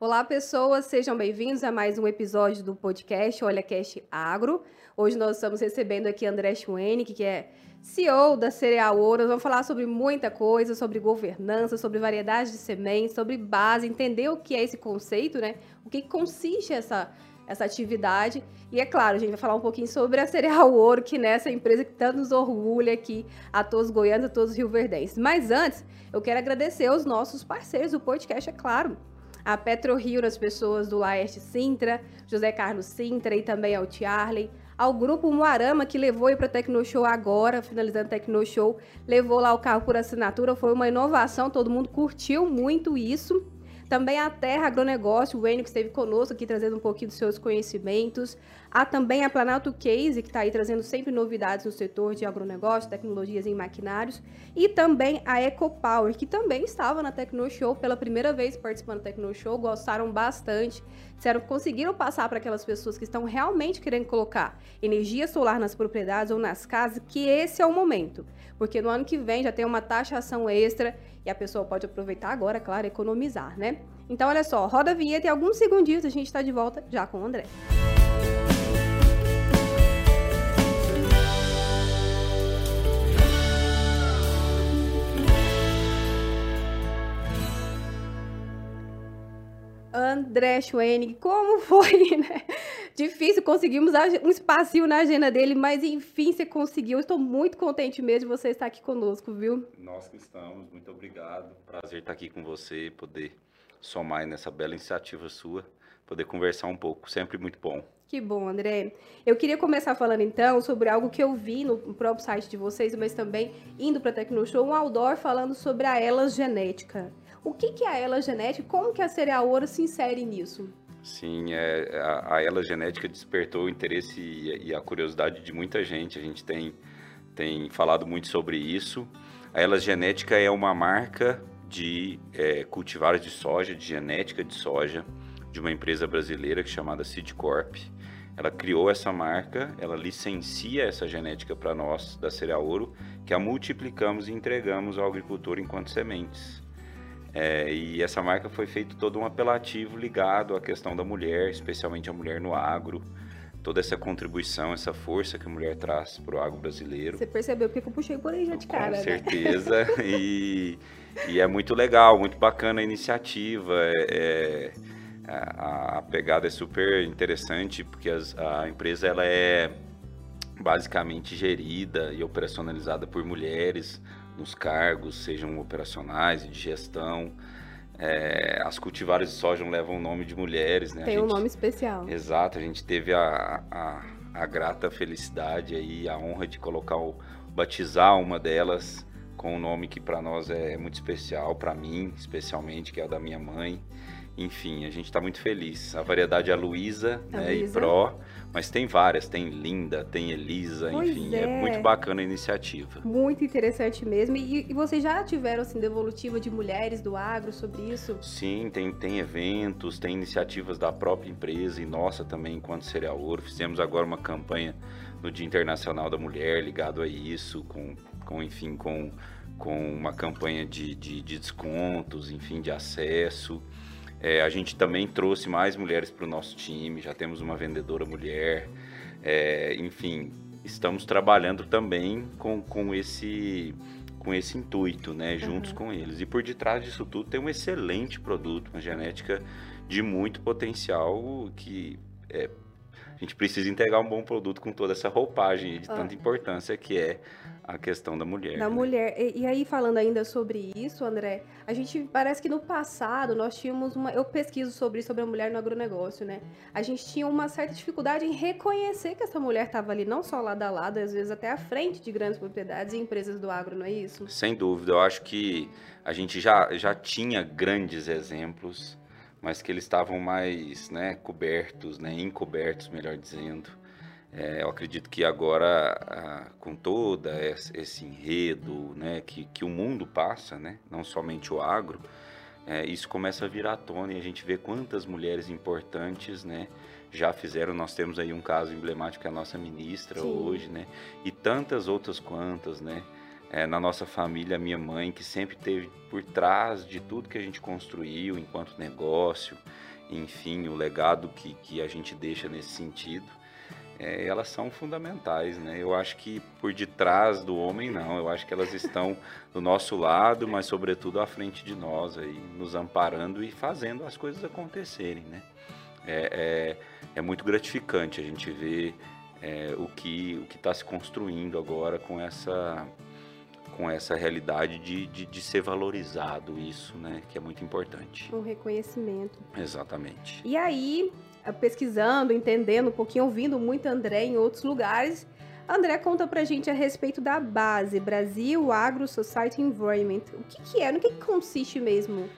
Olá, pessoas, sejam bem-vindos a mais um episódio do podcast Olha Cast Agro. Hoje nós estamos recebendo aqui André Schwenig, que é CEO da Cereal Ouro. Nós vamos falar sobre muita coisa, sobre governança, sobre variedade de sementes, sobre base, entender o que é esse conceito, né? O que consiste essa, essa atividade. E é claro, a gente vai falar um pouquinho sobre a Cereal Ouro, que nessa empresa que tanto nos orgulha aqui a todos os goianos, a todos os rioverdenses. Mas antes, eu quero agradecer aos nossos parceiros do podcast, é claro. A Petro Rio, as pessoas do Laeste Sintra, José Carlos Sintra e também ao Tiarley ao grupo Moarama, que levou para o Tecnoshow agora, finalizando o Tecnoshow, levou lá o carro por assinatura, foi uma inovação, todo mundo curtiu muito isso. Também a Terra Agronegócio, o Enio que esteve conosco aqui trazendo um pouquinho dos seus conhecimentos. Há também a Planalto Case, que está aí trazendo sempre novidades no setor de agronegócio, tecnologias em maquinários. E também a EcoPower, que também estava na Tecnoshow pela primeira vez participando da Tecnoshow, gostaram bastante. Disseram que conseguiram passar para aquelas pessoas que estão realmente querendo colocar energia solar nas propriedades ou nas casas, que esse é o momento. Porque no ano que vem já tem uma taxação extra e a pessoa pode aproveitar agora, claro, economizar, né? Então, olha só, roda a vinheta e alguns segundinhos a gente está de volta já com o André. André Schwenig, como foi, né? Difícil, conseguimos um espacinho na agenda dele, mas enfim, você conseguiu. Estou muito contente mesmo de você estar aqui conosco, viu? Nós que estamos, muito obrigado. Prazer estar aqui com você, poder somar nessa bela iniciativa sua, poder conversar um pouco, sempre muito bom. Que bom, André. Eu queria começar falando então sobre algo que eu vi no próprio site de vocês, mas também indo para a Tecnoshow, um outdoor falando sobre a Elas Genética. O que, que é a Ela Genética? Como que a Cereal Ouro se insere nisso? Sim, é, a, a Ela Genética despertou o interesse e, e, a curiosidade de muita gente. A gente tem, tem falado muito sobre isso. A Ela Genética é uma marca de é, cultivares de soja, de genética de soja, de uma empresa brasileira é chamada Seedcorp. Ela criou essa marca, ela licencia essa genética para nós da Cereal Ouro, que a multiplicamos e entregamos ao agricultor enquanto sementes. É, e essa marca foi feito todo um apelativo ligado à questão da mulher, especialmente a mulher no agro, toda essa contribuição, essa força que a mulher traz para o agro brasileiro. Você percebeu porque eu puxei por aí já de cara, Com né? certeza. E, e é muito legal, muito bacana a iniciativa. É, é, a, a, pegada é super interessante porque as, a empresa ela é basicamente gerida e operacionalizada por mulheres nos cargos, sejam operacionais e de gestão. É, as cultivares de soja levam o nome de mulheres, né? Tem gente, um nome especial. Exato, a gente teve a, a, a grata felicidade aí, a honra de colocar o, batizar uma delas com um nome que para nós é muito especial, para mim especialmente, que é o da minha mãe. Enfim, a gente está muito feliz. A variedade é a Luísa né, e Pro, mas tem várias, tem Linda, tem Elisa, pois enfim, é. é. muito bacana a iniciativa. Muito interessante mesmo. E, e vocês já tiveram assim devolutiva de mulheres do agro sobre isso? Sim, tem, tem eventos, tem iniciativas da própria empresa e nossa também enquanto Cereal Ouro. Fizemos agora uma campanha no Dia Internacional da Mulher ligado a isso, com, com enfim, com, com uma campanha de, de, de descontos, enfim, de acesso. É, a gente também trouxe mais mulheres para o nosso time, já temos uma vendedora mulher. É, enfim, estamos trabalhando também com, com, esse, com esse intuito, né, juntos uhum. com eles. E por detrás disso tudo tem um excelente produto, uma genética de muito potencial que é, a gente precisa entregar um bom produto com toda essa roupagem de tanta importância que é a questão da mulher. Da né? mulher. E, e, aí, falando ainda sobre isso, André, a gente parece que no passado nós tínhamos uma. Eu pesquiso sobre sobre a mulher no agronegócio, né? A gente tinha uma certa dificuldade em reconhecer que essa mulher estava ali, não só lado a lado, às vezes até à frente de grandes propriedades e empresas do agro, não é isso? Sem dúvida. Eu acho que a gente já, já tinha grandes exemplos, mas que eles estavam mais né, cobertos, né, encobertos, melhor dizendo. É, eu acredito que agora, com toda esse enredo né, que, que o mundo passa, né, não somente o agro, é, isso começa a virar à tona e a gente vê quantas mulheres importantes né, já fizeram. Nós temos aí um caso emblemático que é a nossa ministra Sim. hoje, né, e tantas outras quantas, né, é, na nossa família, minha mãe, que sempre teve por trás de tudo que a gente construiu enquanto negócio, enfim, o legado que, que a gente deixa nesse sentido, é, elas são fundamentais, né? Eu acho que por detrás do homem, não. Eu acho que elas estão do nosso lado, mas sobretudo à frente de nós, aí, nos amparando e fazendo as coisas acontecerem, né? É, é, é muito gratificante a gente ver é, o que o que está se construindo agora com essa com essa realidade de, de, de, ser valorizado isso, né? Que é muito importante. Um reconhecimento. Exatamente. E aí, pesquisando, entendendo um pouquinho, ouvindo muito André em outros lugares, André conta pra gente a respeito da base Brasil Agro Society Environment. O que, que é? No que, que consiste mesmo?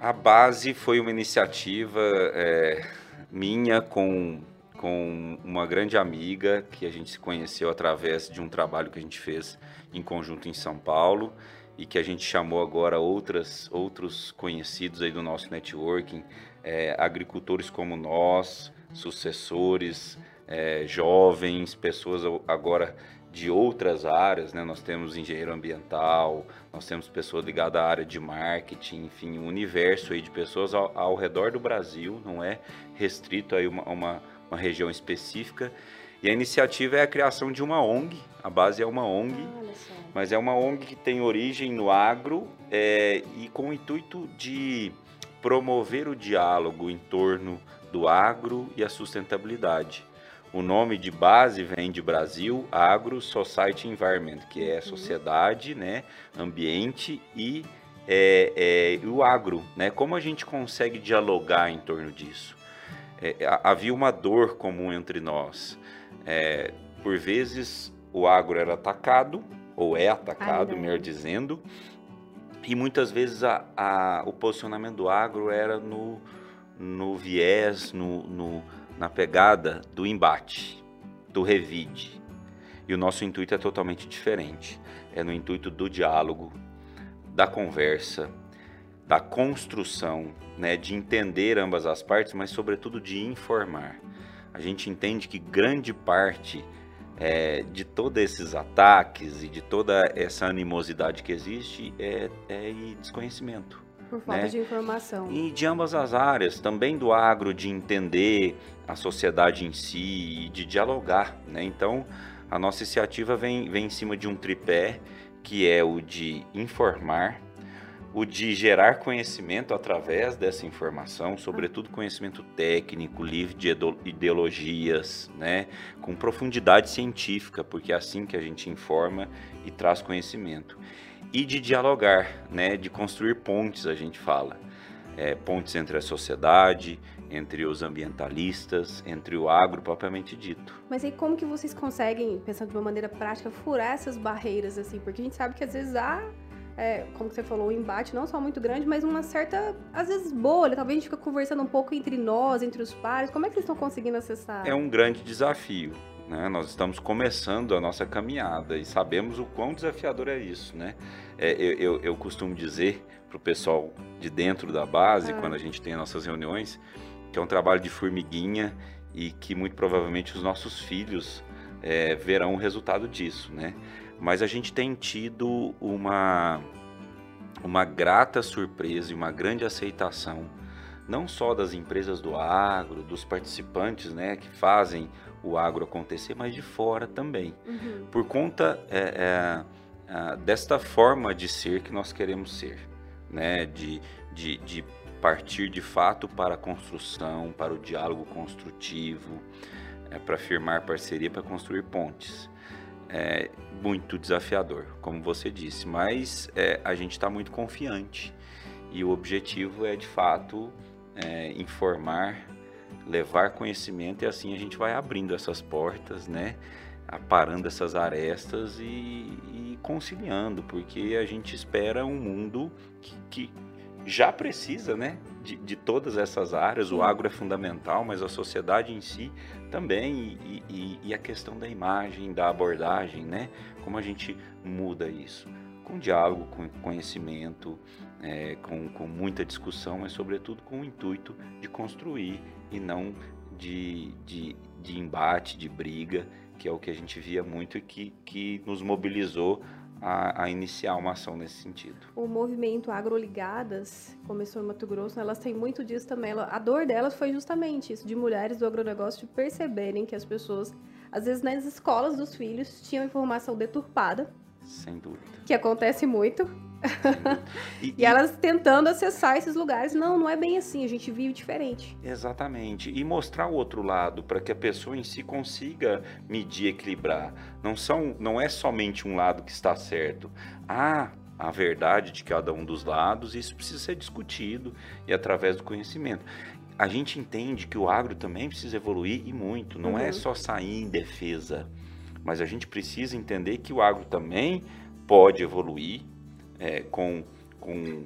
A base foi uma iniciativa é, minha com com uma grande amiga que a gente se conheceu através de um trabalho que a gente fez em conjunto em São Paulo e que a gente chamou agora outras, outros conhecidos aí do nosso networking, é, agricultores como nós, sucessores, é, jovens, pessoas agora de outras áreas, né? Nós temos engenheiro ambiental, nós temos pessoas ligadas à área de marketing, enfim, um universo aí de pessoas ao, ao redor do Brasil, não é restrito aí uma, uma uma região específica. E a iniciativa é a criação de uma ONG. A base é uma ONG, ah, mas é uma ONG que tem origem no agro é, e com o intuito de promover o diálogo em torno do agro e a sustentabilidade. O nome de base vem de Brasil Agro Society Environment, que é uhum. sociedade, né, ambiente e é, é, o agro, né? Como a gente consegue dialogar em torno disso? É, havia uma dor comum entre nós. É, por vezes o agro era atacado, ou é atacado, melhor dizendo, e muitas vezes a, a, o posicionamento do agro era no, no viés, no, no, na pegada do embate, do revide. E o nosso intuito é totalmente diferente. É no intuito do diálogo, da conversa, da construção, né, de entender ambas as partes, mas sobretudo de informar. A gente entende que grande parte é, de todos esses ataques e de toda essa animosidade que existe é, é desconhecimento. Por falta né? de informação. E de ambas as áreas, também do agro, de entender a sociedade em si e de dialogar. Né? Então, a nossa iniciativa vem, vem em cima de um tripé que é o de informar, o de gerar conhecimento através dessa informação, sobretudo conhecimento técnico, livre de ideologias, né, com profundidade científica, porque é assim que a gente informa e traz conhecimento. E de dialogar, né, de construir pontes, a gente fala. É, pontes entre a sociedade, entre os ambientalistas, entre o agro propriamente dito. Mas aí como que vocês conseguem, pensando de uma maneira prática, furar essas barreiras assim? Porque a gente sabe que às vezes há é, como você falou, o embate não só muito grande, mas uma certa, às vezes, bolha. Talvez a gente fica conversando um pouco entre nós, entre os pares. Como é que vocês estão conseguindo acessar? É um grande desafio. Né? Nós estamos começando a nossa caminhada e sabemos o quão desafiador é isso. Né? É, eu, eu, eu, costumo dizer para o pessoal de dentro da base, ah. quando a gente tem nossas reuniões, que é um trabalho de formiguinha e que muito provavelmente os nossos filhos é, verão o resultado disso. Né? Mas a gente tem tido uma, uma grata surpresa e uma grande aceitação, não só das empresas do agro, dos participantes né, que fazem o agro acontecer, mas de fora também. Uhum. Por conta é, é, desta forma de ser que nós queremos ser, né, de, de, de partir de fato para a construção, para o diálogo construtivo, é, para firmar parceria, para construir pontes é muito desafiador, como você disse, mas é, a gente está muito confiante e o objetivo é de fato é, informar, levar conhecimento e assim a gente vai abrindo essas portas, né? Aparando essas arestas e, e conciliando, porque a gente espera um mundo que, que já precisa, né? De, de, todas essas áreas, o agro é fundamental, mas a sociedade em si também, e, e, e, a questão da imagem, da abordagem, né? Como a gente muda isso? Com diálogo, com conhecimento, é, com, com muita discussão, mas sobretudo com o intuito de construir e não de, de, de embate, de briga, que é o que a gente via muito e que, que nos mobilizou a, a, iniciar uma ação nesse sentido. O movimento Agroligadas começou no Mato Grosso, elas têm muito disso também. A dor delas foi justamente isso, de mulheres do agronegócio perceberem que as pessoas, às vezes nas escolas dos filhos, tinham informação deturpada. Sem dúvida. Que acontece muito. E, e, elas tentando acessar esses lugares. Não, não é bem assim, a gente vive diferente. Exatamente. E mostrar o outro lado para que a pessoa em si consiga medir, equilibrar. Não, são, não é somente um lado que está certo. Há a verdade de cada um dos lados, e isso precisa ser discutido e através do conhecimento. A gente entende que o agro também precisa evoluir e muito, não é uhum. é só sair em defesa, mas a gente precisa entender que o agro também pode evoluir, é, com, com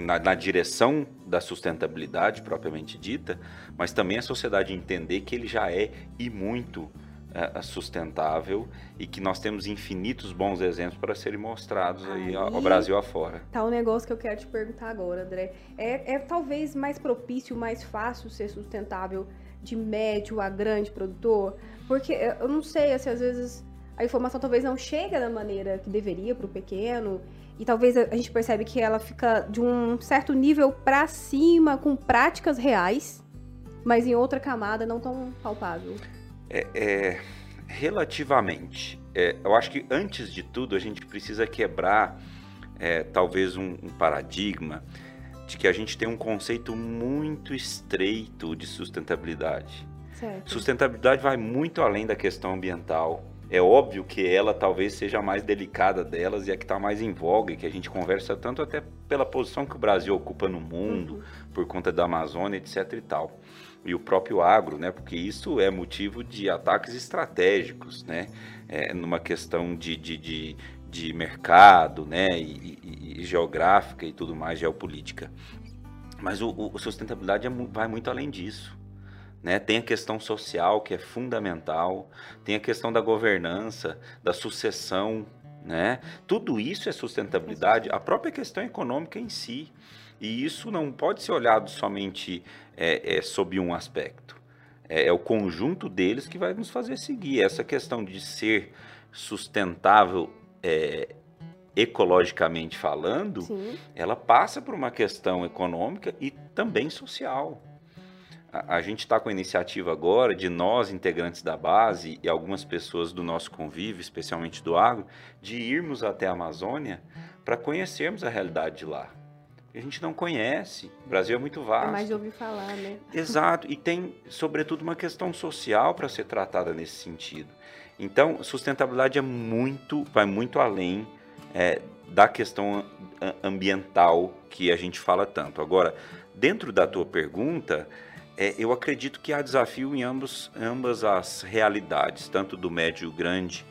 na, na, direção da sustentabilidade propriamente dita, mas também a sociedade entender que ele já é e muito é, sustentável e que nós temos infinitos bons exemplos para serem mostrados aí, aí ao Brasil afora. Tá o um negócio que eu quero te perguntar agora, André. É, é talvez mais propício, mais fácil ser sustentável de médio a grande produtor? Porque eu não sei, assim, às vezes a informação talvez não chega da maneira que deveria para o pequeno e talvez a gente percebe que ela fica de um certo nível para cima com práticas reais, mas em outra camada não tão palpável. É, é relativamente. É, eu acho que antes de tudo a gente precisa quebrar é, talvez um, um paradigma de que a gente tem um conceito muito estreito de sustentabilidade. Certo. Sustentabilidade vai muito além da questão ambiental, é óbvio que ela talvez seja a mais delicada delas e a que está mais em voga, e que a gente conversa tanto até pela posição que o Brasil ocupa no mundo, uhum. por conta da Amazônia, etc e tal. E o próprio agro, né? Porque isso é motivo de ataques estratégicos, né? É, numa questão de, de, de, de mercado, né? E, e, e, geográfica e tudo mais, geopolítica. Mas o, o sustentabilidade é, vai muito além disso. Né? Tem a questão social, que é fundamental, tem a questão da governança, da sucessão. Né? Tudo isso é sustentabilidade, a própria questão econômica em si. E isso não pode ser olhado somente é, é, sob um aspecto. É, é o conjunto deles que vai nos fazer seguir. Essa questão de ser sustentável é, ecologicamente falando, Sim. ela passa por uma questão econômica e também social a, gente está com a iniciativa agora de nós, integrantes da base, e algumas pessoas do nosso convívio, especialmente do agro, de irmos até a Amazônia para conhecermos a realidade de lá. A gente não conhece, o Brasil é muito vasto. É mais de ouvir falar, né? Exato, e tem, sobretudo, uma questão social para ser tratada nesse sentido. Então, sustentabilidade é muito, vai muito além é, da questão ambiental que a gente fala tanto. Agora, dentro da tua pergunta, é, eu acredito que há desafio em ambos, ambas as realidades, tanto do médio grande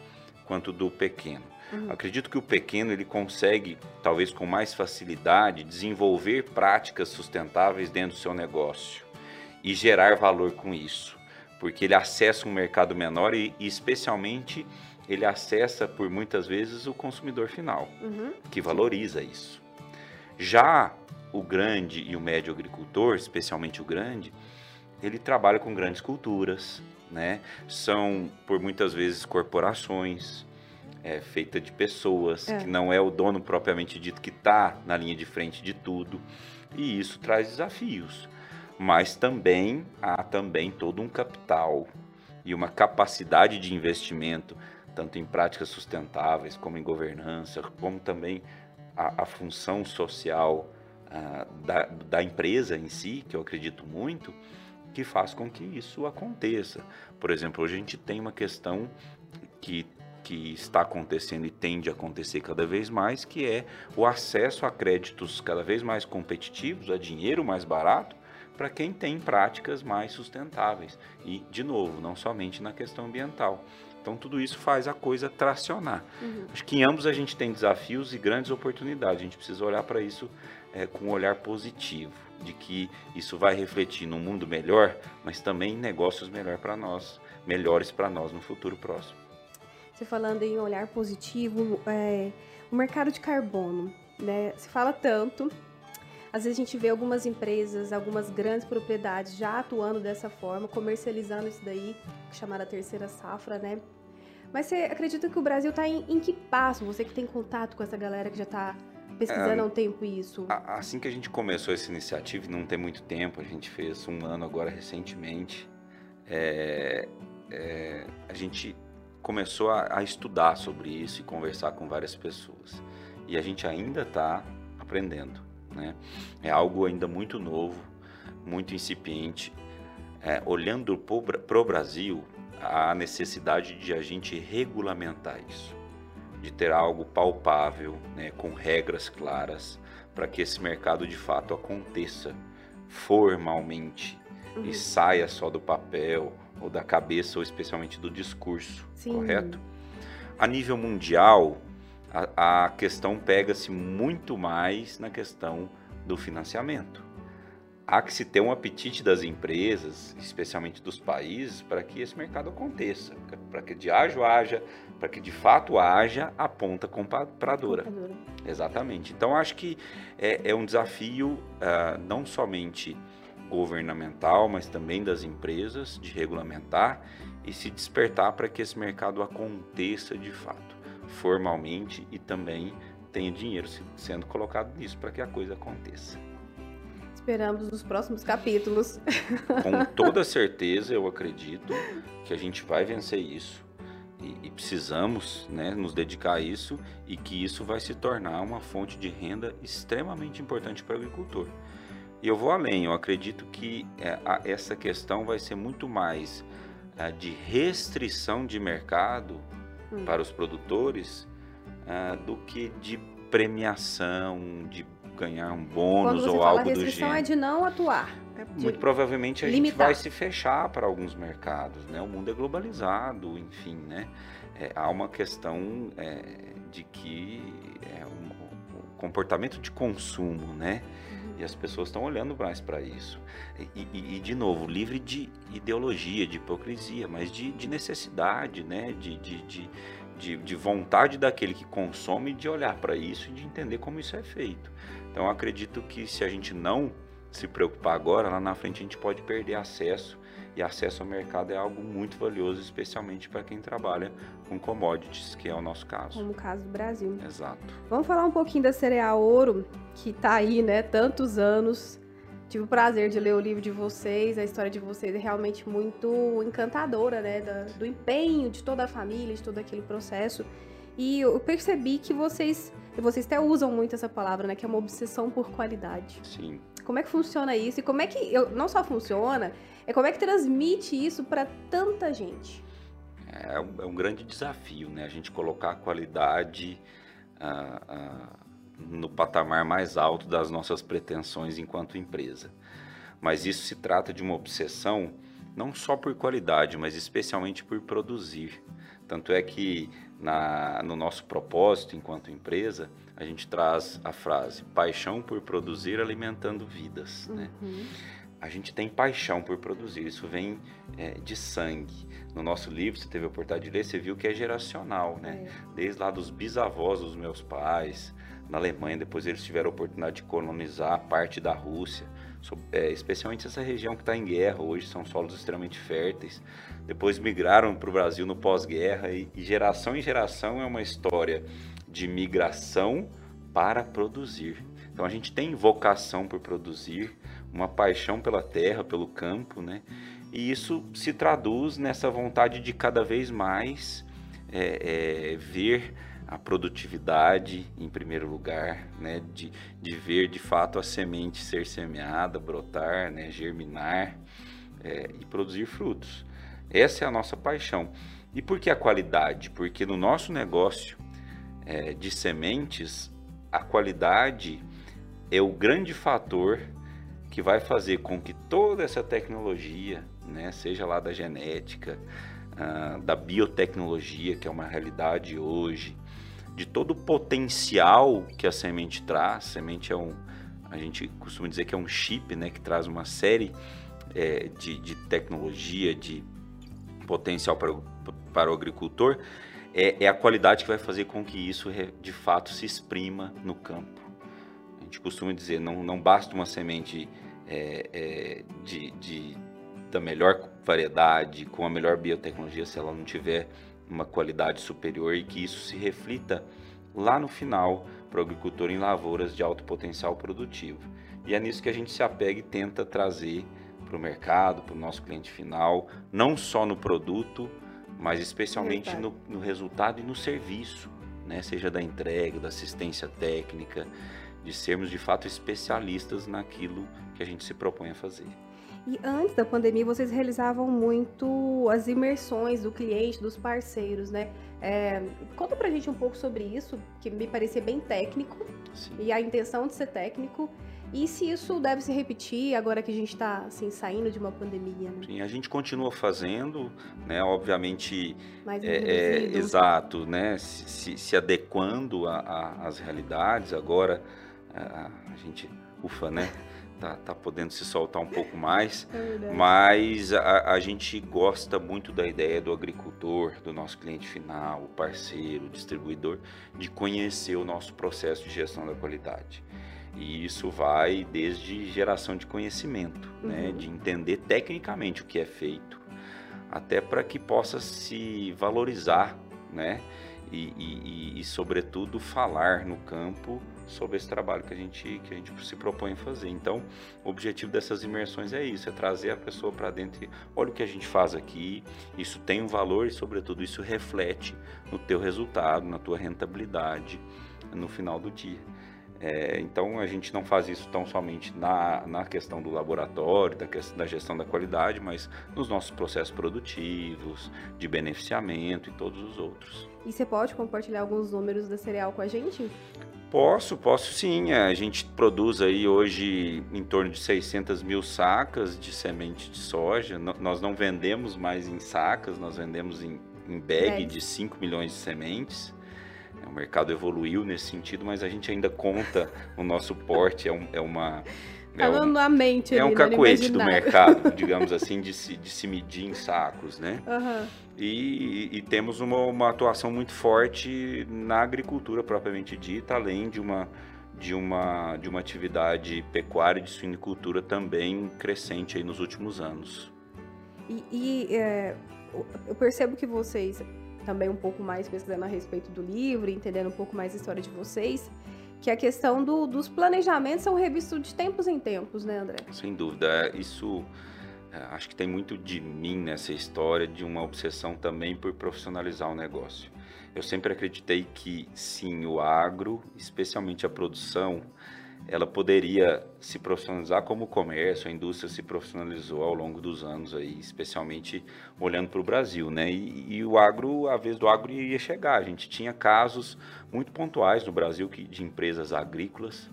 quanto do pequeno. Uhum. Acredito que o pequeno ele consegue, talvez com mais facilidade, desenvolver práticas sustentáveis dentro do seu negócio e gerar valor com isso, porque ele acessa um mercado menor e, e especialmente, ele acessa por muitas vezes o consumidor final, uhum. que valoriza isso. Já o grande e o médio agricultor, especialmente o grande, ele trabalha com grandes culturas, né? São por muitas vezes corporações é, feita de pessoas é. que não é o dono propriamente dito que está na linha de frente de tudo e isso traz desafios. Mas também há também todo um capital e uma capacidade de investimento tanto em práticas sustentáveis como em governança, como também a, a função social uh, da, da empresa em si, que eu acredito muito, que faz com que isso aconteça. Por exemplo, hoje a gente tem uma questão que, que está acontecendo e tende a acontecer cada vez mais, que é o acesso a créditos cada vez mais competitivos, a dinheiro mais barato, para quem tem práticas mais sustentáveis. E, de novo, não somente na questão ambiental. Então, tudo isso faz a coisa tracionar. Uhum. Acho que em ambos a gente tem desafios e grandes oportunidades. A gente precisa olhar para isso é, com um olhar positivo de que isso vai refletir num mundo melhor, mas também em negócios melhor para nós, melhores para nós no futuro próximo. Você falando em olhar positivo, é, o mercado de carbono, né? Se fala tanto, às vezes a gente vê algumas empresas, algumas grandes propriedades já atuando dessa forma, comercializando isso daí, chamada terceira safra, né? Mas você acredita que o Brasil está em, em, que passo? Você que tem contato com essa galera que já está pesquisando é, há um tempo isso? Assim que a gente começou essa iniciativa, não tem muito tempo, a gente fez um ano agora recentemente, é, é, a gente começou a, a, estudar sobre isso e conversar com várias pessoas. E a gente ainda está aprendendo. Né? É algo ainda muito novo, muito incipiente. É, olhando para o Brasil, a necessidade de a gente regulamentar isso, de ter algo palpável, né, com regras claras, para que esse mercado de fato aconteça formalmente uhum. e saia só do papel ou da cabeça ou especialmente do discurso, Sim. correto? A nível mundial, a, a questão pega-se muito mais na questão do financiamento há que se ter um apetite das empresas, especialmente dos países, para que esse mercado aconteça, para que de ágio haja, para que de fato haja a ponta compradora. compradora. Exatamente. Então acho que é, é um desafio uh, não somente governamental, mas também das empresas de regulamentar e se despertar para que esse mercado aconteça de fato, formalmente e também tenha dinheiro sendo colocado nisso para que a coisa aconteça. Esperamos nos próximos capítulos. Com toda certeza, eu acredito que a gente vai vencer isso. E, e, precisamos né, nos dedicar a isso e que isso vai se tornar uma fonte de renda extremamente importante para o agricultor. E eu vou além, eu acredito que é, a, essa questão vai ser muito mais é, de restrição de mercado hum. para os produtores é, do que de premiação, de ganhar um bônus ou algo do gênero. A restrição é de não atuar. É, muito provavelmente a limitar. gente vai se fechar para alguns mercados, né? O mundo é globalizado, enfim, né? É, há uma questão é, de que é um, um, comportamento de consumo, né? Uhum. E as pessoas estão olhando mais para isso. E, e, e, de novo, livre de ideologia, de hipocrisia, mas de, de necessidade, né? de, de, de de, de, vontade daquele que consome de olhar para isso e de entender como isso é feito. Então acredito que se a gente não se preocupar agora, lá na frente a gente pode perder acesso e acesso ao mercado é algo muito valioso, especialmente para quem trabalha com commodities, que é o nosso caso. Como o caso do Brasil. Exato. Vamos falar um pouquinho da cereal ouro, que está aí, né, tantos anos. Tive o prazer de ler o livro de vocês, a história de vocês é realmente muito encantadora, né, do empenho de toda a família, de todo aquele processo. E eu percebi que vocês, vocês até usam muito essa palavra, né? Que é uma obsessão por qualidade. Sim. Como é que funciona isso? E como é que, eu, não só funciona, é como é que transmite isso para tanta gente? É um, é um, grande desafio, né? A gente colocar a qualidade ah, ah, no patamar mais alto das nossas pretensões enquanto empresa. Mas isso se trata de uma obsessão não só por qualidade, mas especialmente por produzir. Tanto é que na, no nosso propósito enquanto empresa, a gente traz a frase paixão por produzir alimentando vidas. Né? Uhum. Né? A gente tem paixão por produzir, isso vem é, de sangue. No nosso livro, você teve a oportunidade de ler, você viu que é geracional, né? É. Desde lá dos bisavós dos meus pais, na Alemanha, depois eles tiveram a oportunidade de colonizar parte da Rússia, é, especialmente essa região que está em guerra hoje, são solos extremamente férteis depois migraram para o Brasil no pós-guerra e, e geração em geração é uma história de migração para produzir. Então a gente tem vocação por produzir, uma paixão pela terra, pelo campo, né? E isso se traduz nessa vontade de cada vez mais é, é, ver a produtividade em primeiro lugar, né? De, de ver de fato a semente ser semeada, brotar, né? germinar é, e produzir frutos. Essa é a nossa paixão. E por que a qualidade? Porque no nosso negócio é, de sementes, a qualidade é o grande fator que vai fazer com que toda essa tecnologia, né, seja lá da genética, uh, da biotecnologia, que é uma realidade hoje, de todo o potencial que a semente traz. A semente é um, a gente costuma dizer que é um chip, né, que traz uma série é, de, de tecnologia, de potencial para o, para o agricultor, é, é, a qualidade que vai fazer com que isso de fato se exprima no campo. A gente costuma dizer, não, não basta uma semente é, é, de, de, da melhor variedade, com a melhor biotecnologia, se ela não tiver uma qualidade superior e que isso se reflita lá no final para o agricultor em lavouras de alto potencial produtivo. E é nisso que a gente se apega e tenta trazer para o mercado, para o nosso cliente final, não só no produto, mas especialmente no, no, resultado e no serviço, né? seja da entrega, da assistência técnica, de sermos de fato especialistas naquilo que a gente se propõe a fazer. E antes da pandemia, vocês realizavam muito as imersões do cliente, dos parceiros, né? É, conta pra gente um pouco sobre isso, que me parecia bem técnico, Sim. e a intenção de ser técnico. E se isso deve se repetir agora que a gente está assim, saindo de uma pandemia? Né? Sim, a gente continua fazendo, né? Obviamente, Mais é, é, exato, né? Se, se, adequando às realidades. Agora, a, a gente, ufa, né? Tá, tá podendo se soltar um pouco mais, é mas a, a, gente gosta muito da ideia do agricultor, do nosso cliente final, o parceiro, o distribuidor, de conhecer o nosso processo de gestão da qualidade. E isso vai desde geração de conhecimento, né, uhum. né, de entender tecnicamente o que é feito, até para que possa se valorizar, né, e, e, e, sobretudo falar no campo sobre esse trabalho que a gente que a gente se propõe a fazer. Então, o objetivo dessas imersões é isso, é trazer a pessoa para dentro. E, olha o que a gente faz aqui, isso tem um valor e sobretudo isso reflete no teu resultado, na tua rentabilidade no final do dia. É, então a gente não faz isso tão somente na, na questão do laboratório, da, questão, da gestão da qualidade, mas nos nossos processos produtivos, de beneficiamento e todos os outros. E você pode compartilhar alguns números da cereal com a gente? Posso, posso sim. A gente produz aí hoje em torno de 600 mil sacas de semente de soja. nós não vendemos mais em sacas, nós vendemos em, em bag de 5 milhões de sementes. O mercado evoluiu nesse sentido, mas a gente ainda conta o nosso porte, é, um, é uma. É um, na mente é um cacuete do mercado, digamos assim, de se, de se medir em sacos, né? Uhum. E, e, temos uma, uma atuação muito forte na agricultura propriamente dita, além de uma, de uma, de uma atividade pecuária e de suinicultura também crescente aí nos últimos anos. E, e é, eu percebo que vocês também um pouco mais pesquisando a respeito do livro, entendendo um pouco mais a história de vocês, que a questão do, dos planejamentos são revistos de tempos em tempos, né, André? Sem dúvida. Isso é, acho que tem muito de mim nessa história, de uma obsessão também por profissionalizar o negócio. Eu sempre acreditei que sim, o agro, especialmente a produção, ela poderia se profissionalizar como o comércio, a indústria se profissionalizou ao longo dos anos aí, especialmente olhando para o Brasil, né? E, e, o agro, a vez do agro ia chegar. A gente tinha casos muito pontuais no Brasil que, de empresas agrícolas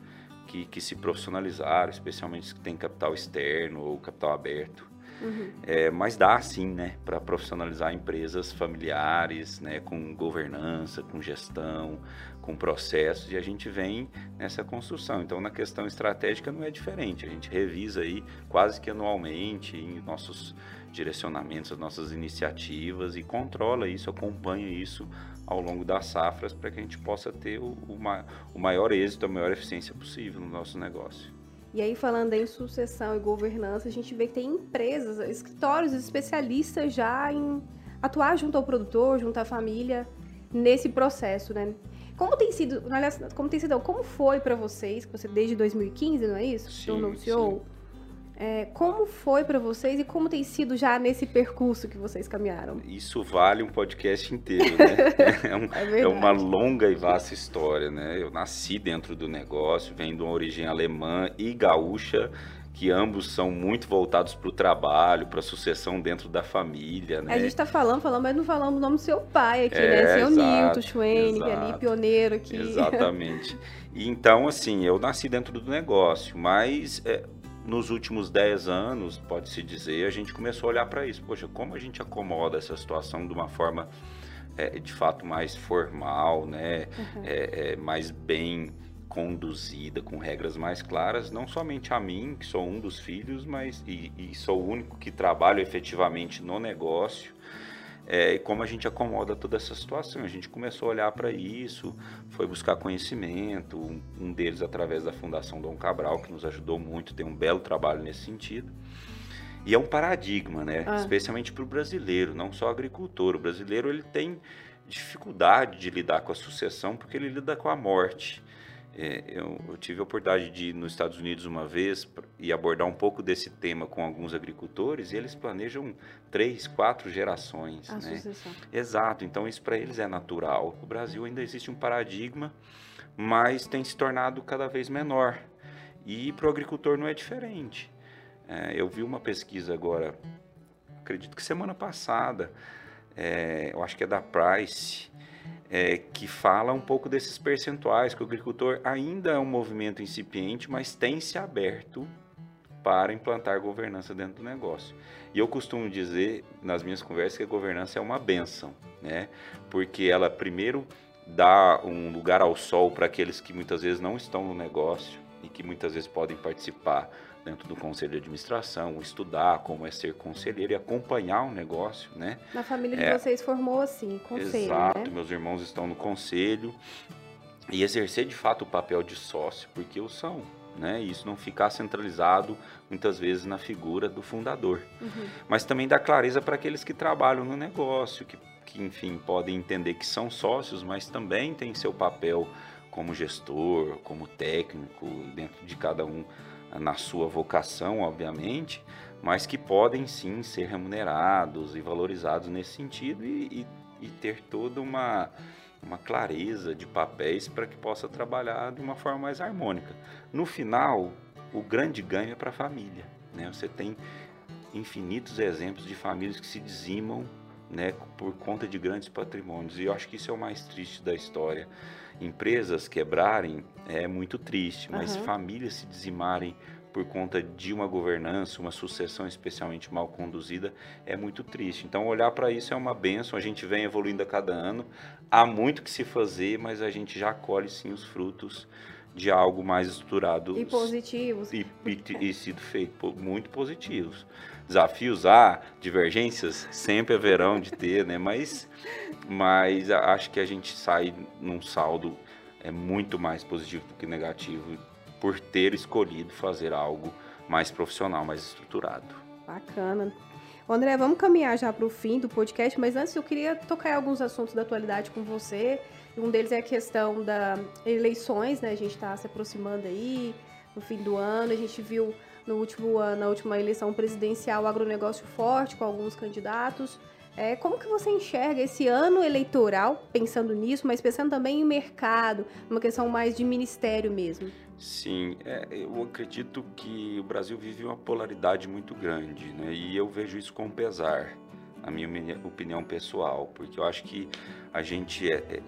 que, que se profissionalizaram, especialmente que tem capital externo ou capital aberto. Uhum. É, mas dá sim, né, para profissionalizar empresas familiares, né, com governança, com gestão, com processos, e a gente vem nessa construção. Então, na questão estratégica não é diferente, a gente revisa aí quase que anualmente em nossos direcionamentos, as nossas iniciativas e controla isso, acompanha isso ao longo das safras para que a gente possa ter o, o, maior êxito, a maior eficiência possível no nosso negócio. E aí, falando em sucessão e governança, a gente vê que tem empresas, escritórios especialistas já em atuar junto ao produtor, junto à família, nesse processo, né? Como tem sido, aliás, como tem sido, como foi para vocês, que você desde 2015, não é isso? Sim, tornou CEO? É, como foi para vocês e como tem sido já nesse percurso que vocês caminharam? Isso vale um podcast inteiro, né? é, um, é, é, uma longa e vasta história, né? Eu nasci dentro do negócio, venho de uma origem alemã e gaúcha, que ambos são muito voltados para o trabalho, para a sucessão dentro da família, né? A gente está falando, falando, mas não falamos o nome do seu pai aqui, é, né? Seu Nilton Schwenning, ali, pioneiro aqui. Exatamente. E então, assim, eu nasci dentro do negócio, mas é, nos últimos 10 anos, pode-se dizer, a gente começou a olhar para isso. Poxa, como a gente acomoda essa situação de uma forma é, de fato mais formal, né? Uhum. É, é, mais bem conduzida, com regras mais claras, não somente a mim, que sou um dos filhos, mas e, e sou o único que trabalho efetivamente no negócio, é, e como a gente acomoda toda essa situação. A gente começou a olhar para isso, foi buscar conhecimento, um, um, deles através da Fundação Dom Cabral, que nos ajudou muito, tem um belo trabalho nesse sentido. E é um paradigma, né? Ah. Especialmente para o brasileiro, não só agricultor. O brasileiro ele tem dificuldade de lidar com a sucessão porque ele lida com a morte. É, eu, eu, tive a oportunidade de ir nos Estados Unidos uma vez e abordar um pouco desse tema com alguns agricultores e eles planejam três, quatro gerações. A né? sucessão. Exato, então isso para eles é natural. No Brasil ainda existe um paradigma, mas tem se tornado cada vez menor. E para o agricultor não é diferente. É, eu vi uma pesquisa agora, acredito que semana passada, é, eu acho que é da Price, é, que fala um pouco desses percentuais, que o agricultor ainda é um movimento incipiente, mas tem se aberto para implantar governança dentro do negócio. E eu costumo dizer nas minhas conversas que a governança é uma benção, né? Porque ela primeiro dá um lugar ao sol para aqueles que muitas vezes não estão no negócio e que muitas vezes podem participar dentro do conselho de administração, estudar como é ser conselheiro e acompanhar o um negócio, né? Na família de é, vocês formou assim, conselho, Exato, né? meus irmãos estão no conselho e exercer de fato o papel de sócio, porque o são, né? E isso não ficar centralizado muitas vezes na figura do fundador. Uhum. Mas também dá clareza para aqueles que trabalham no negócio, que, que enfim podem entender que são sócios, mas também têm seu papel como gestor, como técnico dentro de cada um na sua vocação, obviamente, mas que podem sim ser remunerados e valorizados nesse sentido e, e, e ter toda uma, uma clareza de papéis para que possa trabalhar de uma forma mais harmônica. No final, o grande ganho é para a família. Né? Você tem infinitos exemplos de famílias que se dizimam né, por conta de grandes patrimônios. E eu acho que isso é o mais triste da história. Empresas quebrarem é muito triste, mas Uhum. famílias se dizimarem por conta de uma governança, uma sucessão especialmente mal conduzida, é muito triste. Então, olhar para isso é uma benção. A gente vem evoluindo a cada ano. Há muito que se fazer, mas a gente já colhe sim os frutos de algo mais estruturado E positivos. e, e, e sido feito muito positivos. Desafios há, divergências sempre haverão de ter, né? Mas, mas acho que a gente sai num saldo é muito mais positivo do que negativo por ter escolhido fazer algo mais profissional, mais estruturado. Bacana. André, vamos caminhar já para o fim do podcast, mas antes eu queria tocar em alguns assuntos da atualidade com você. Um deles é a questão das eleições, né? A gente está se aproximando aí no fim do ano. A gente viu no último ano, na última eleição presidencial, o agronegócio forte com alguns candidatos. É, como que você enxerga esse ano eleitoral, pensando nisso, mas pensando também em mercado, uma questão mais de ministério mesmo? Sim, é, eu acredito que o Brasil vive uma polaridade muito grande, né? E eu vejo isso com pesar, a minha opini- opinião pessoal, porque eu acho que a gente é, é-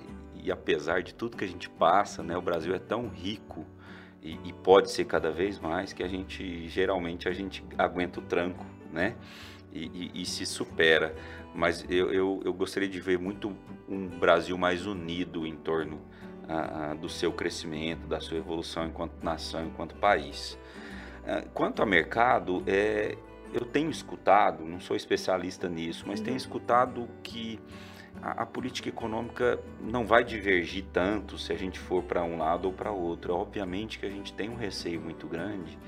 e apesar de tudo que a gente passa, né? O Brasil é tão rico e, e pode ser cada vez mais que a gente geralmente a gente aguenta o tranco, né? E, e- e se supera. Mas eu, eu, eu gostaria de ver muito um Brasil mais unido em torno ah, do seu crescimento, da sua evolução enquanto nação, enquanto país. Ah, Quanto ao mercado, é, eu tenho escutado, não sou especialista nisso, mas tenho escutado que a, a política econômica não vai divergir tanto se a gente for para um lado ou para outro. Obviamente que a gente tem um receio muito grande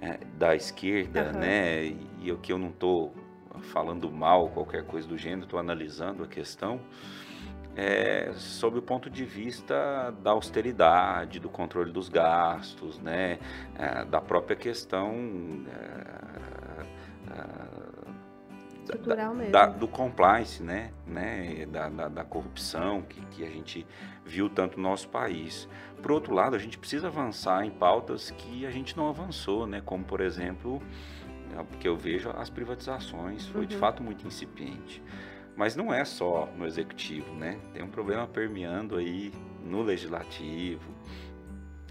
é, da esquerda, Aham. né? E o que eu não estou falando mal, qualquer coisa do gênero, estou analisando a questão é, sob o ponto de vista da austeridade, do controle dos gastos, né, é, da própria questão é, é, mesmo. da- do compliance, né, né da, da, da corrupção que, que a gente viu tanto no nosso país. Por outro lado, a gente precisa avançar em pautas que a gente não avançou, né, como por exemplo, é, porque eu vejo as privatizações, foi de Uhum. fato muito incipiente. Mas não é só no executivo, né? Tem um problema permeando aí no legislativo,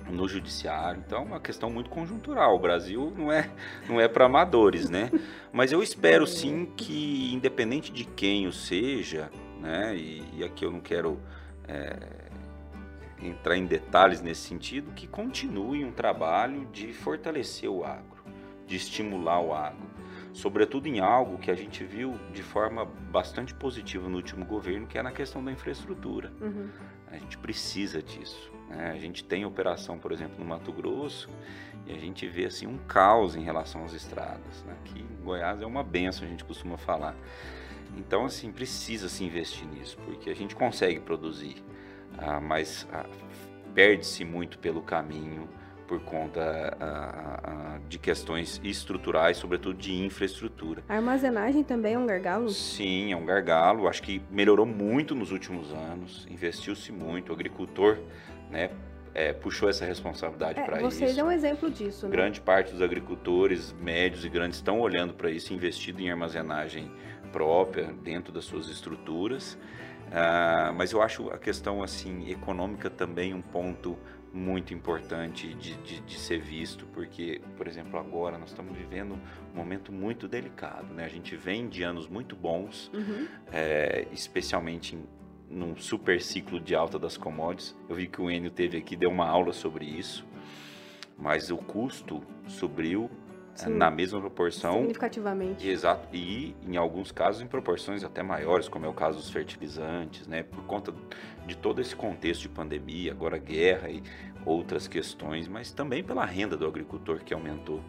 no judiciário. Então, é uma questão muito conjuntural. O Brasil não é, não é para amadores, né? Mas eu espero sim que, independente de quem o seja, né? E, e aqui eu não quero é, entrar em detalhes nesse sentido, que continue um trabalho de fortalecer o agro, de estimular o agro sobretudo em algo que a gente viu de forma bastante positiva no último governo, que é na questão da infraestrutura. Uhum. A gente precisa disso. Né? A gente tem operação, por exemplo, no Mato Grosso, e a gente vê assim um caos em relação às estradas. Né? Aqui em Goiás é uma benção, a gente costuma falar. Então, assim, precisa se investir nisso, porque a gente consegue produzir, ah, mas ah, perde-se muito pelo caminho por conta ah, de questões estruturais, sobretudo de infraestrutura. A armazenagem também é um gargalo? Sim, é um gargalo. Acho que melhorou muito nos últimos anos, investiu-se muito. O agricultor né, é, puxou essa responsabilidade é, para isso. Vocês é um exemplo disso. Né? Grande parte dos agricultores médios e grandes estão olhando para isso, investido em armazenagem própria dentro das suas estruturas. Mas eu acho a questão assim econômica também um ponto muito importante de, de, de, ser visto, porque, por exemplo, agora nós estamos vivendo um momento muito delicado, né? A gente vem de anos muito bons, uhum. é, especialmente em, num super ciclo de alta das commodities. Eu vi que o Enio teve aqui, deu uma aula sobre isso, mas o custo subiu Sim. na mesma proporção. Significativamente. Exato. E, em alguns casos, em proporções até maiores, como é o caso dos fertilizantes, né? Por conta de todo esse contexto de pandemia, agora guerra e outras questões, mas também pela renda do agricultor que aumentou.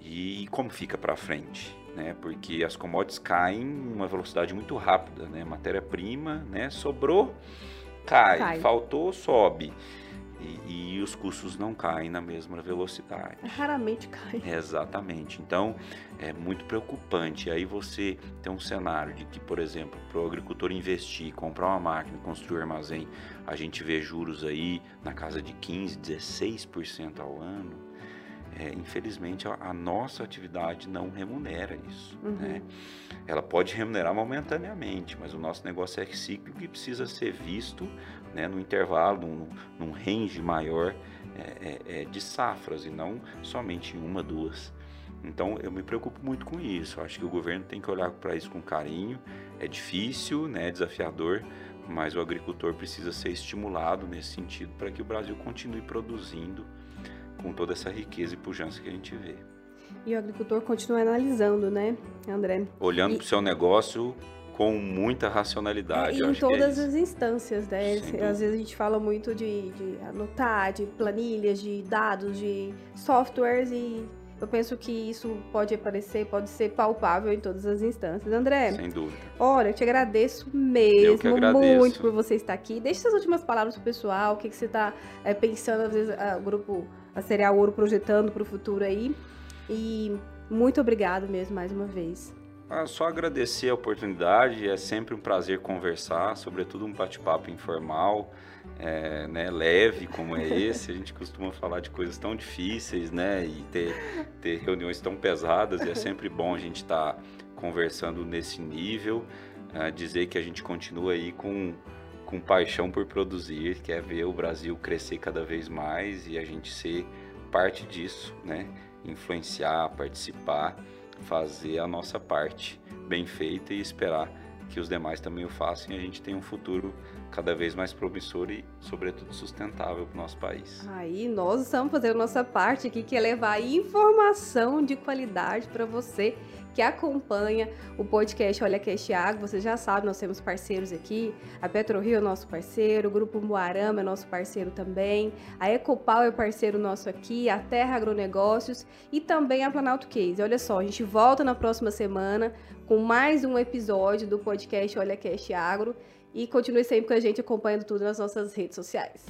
E como fica para frente? Né? Porque as commodities caem em uma velocidade muito rápida, né? Matéria-prima, né? Sobrou, cai. cai. Faltou, sobe. E, e, os custos não caem na mesma velocidade. Raramente caem. Exatamente. Então, é muito preocupante. Aí você tem um cenário de que, por exemplo, para o agricultor investir, comprar uma máquina, construir um armazém, a gente vê juros aí na casa de 15%, 16% ao ano é, infelizmente a, a, nossa atividade não remunera isso. Uhum. Né? Ela pode remunerar momentaneamente, mas o nosso negócio é cíclico e precisa ser visto né, no intervalo, num, num range maior é, é, é, de safras e não somente em uma, duas. Então eu me preocupo muito com isso. Acho que o governo tem que olhar para isso com carinho. É difícil, né, é desafiador, mas o agricultor precisa ser estimulado nesse sentido para que o Brasil continue produzindo com toda essa riqueza e pujança que a gente vê. E o agricultor continua analisando, né, André? Olhando e... para o seu negócio com muita racionalidade. É, em é todas é as instâncias, né? Às vezes a gente fala muito de, de anotar, de planilhas, de dados, de softwares e eu penso que isso pode aparecer, pode ser palpável em todas as instâncias. André. Sem dúvida. Olha, eu te agradeço mesmo agradeço. muito por você estar aqui. Deixe suas últimas palavras pro pessoal, o que, que você está é, pensando, às vezes, o grupo a Cereal Ouro projetando para o futuro aí. E muito obrigado mesmo mais uma vez. Ah, só agradecer a oportunidade, é sempre um prazer conversar, sobretudo um bate-papo informal, é, né, leve como é esse. A gente costuma falar de coisas tão difíceis, né, e ter, ter reuniões tão pesadas, e é sempre bom a gente estar tá conversando nesse nível, é, dizer que a gente continua aí com, com paixão por produzir, quer ver o Brasil crescer cada vez mais e a gente ser parte disso, né, influenciar, participar fazer a nossa parte bem feita e esperar que os demais também o façam e a gente tenha um futuro cada vez mais promissor e, sobretudo, sustentável para o nosso país. Aí nós estamos fazendo nossa parte aqui, que é levar informação de qualidade para você que acompanha o podcast Olha Cast Água. Você já sabe, nós temos parceiros aqui. A PetroRio é nosso parceiro, o Grupo Moarama é nosso parceiro também. A Ecopau é parceiro nosso aqui, a Terra Agronegócios e também a Planalto Case. Olha só, a gente volta na próxima semana com mais um episódio do podcast Olha Cast Agro e continue sempre com a gente acompanhando tudo nas nossas redes sociais.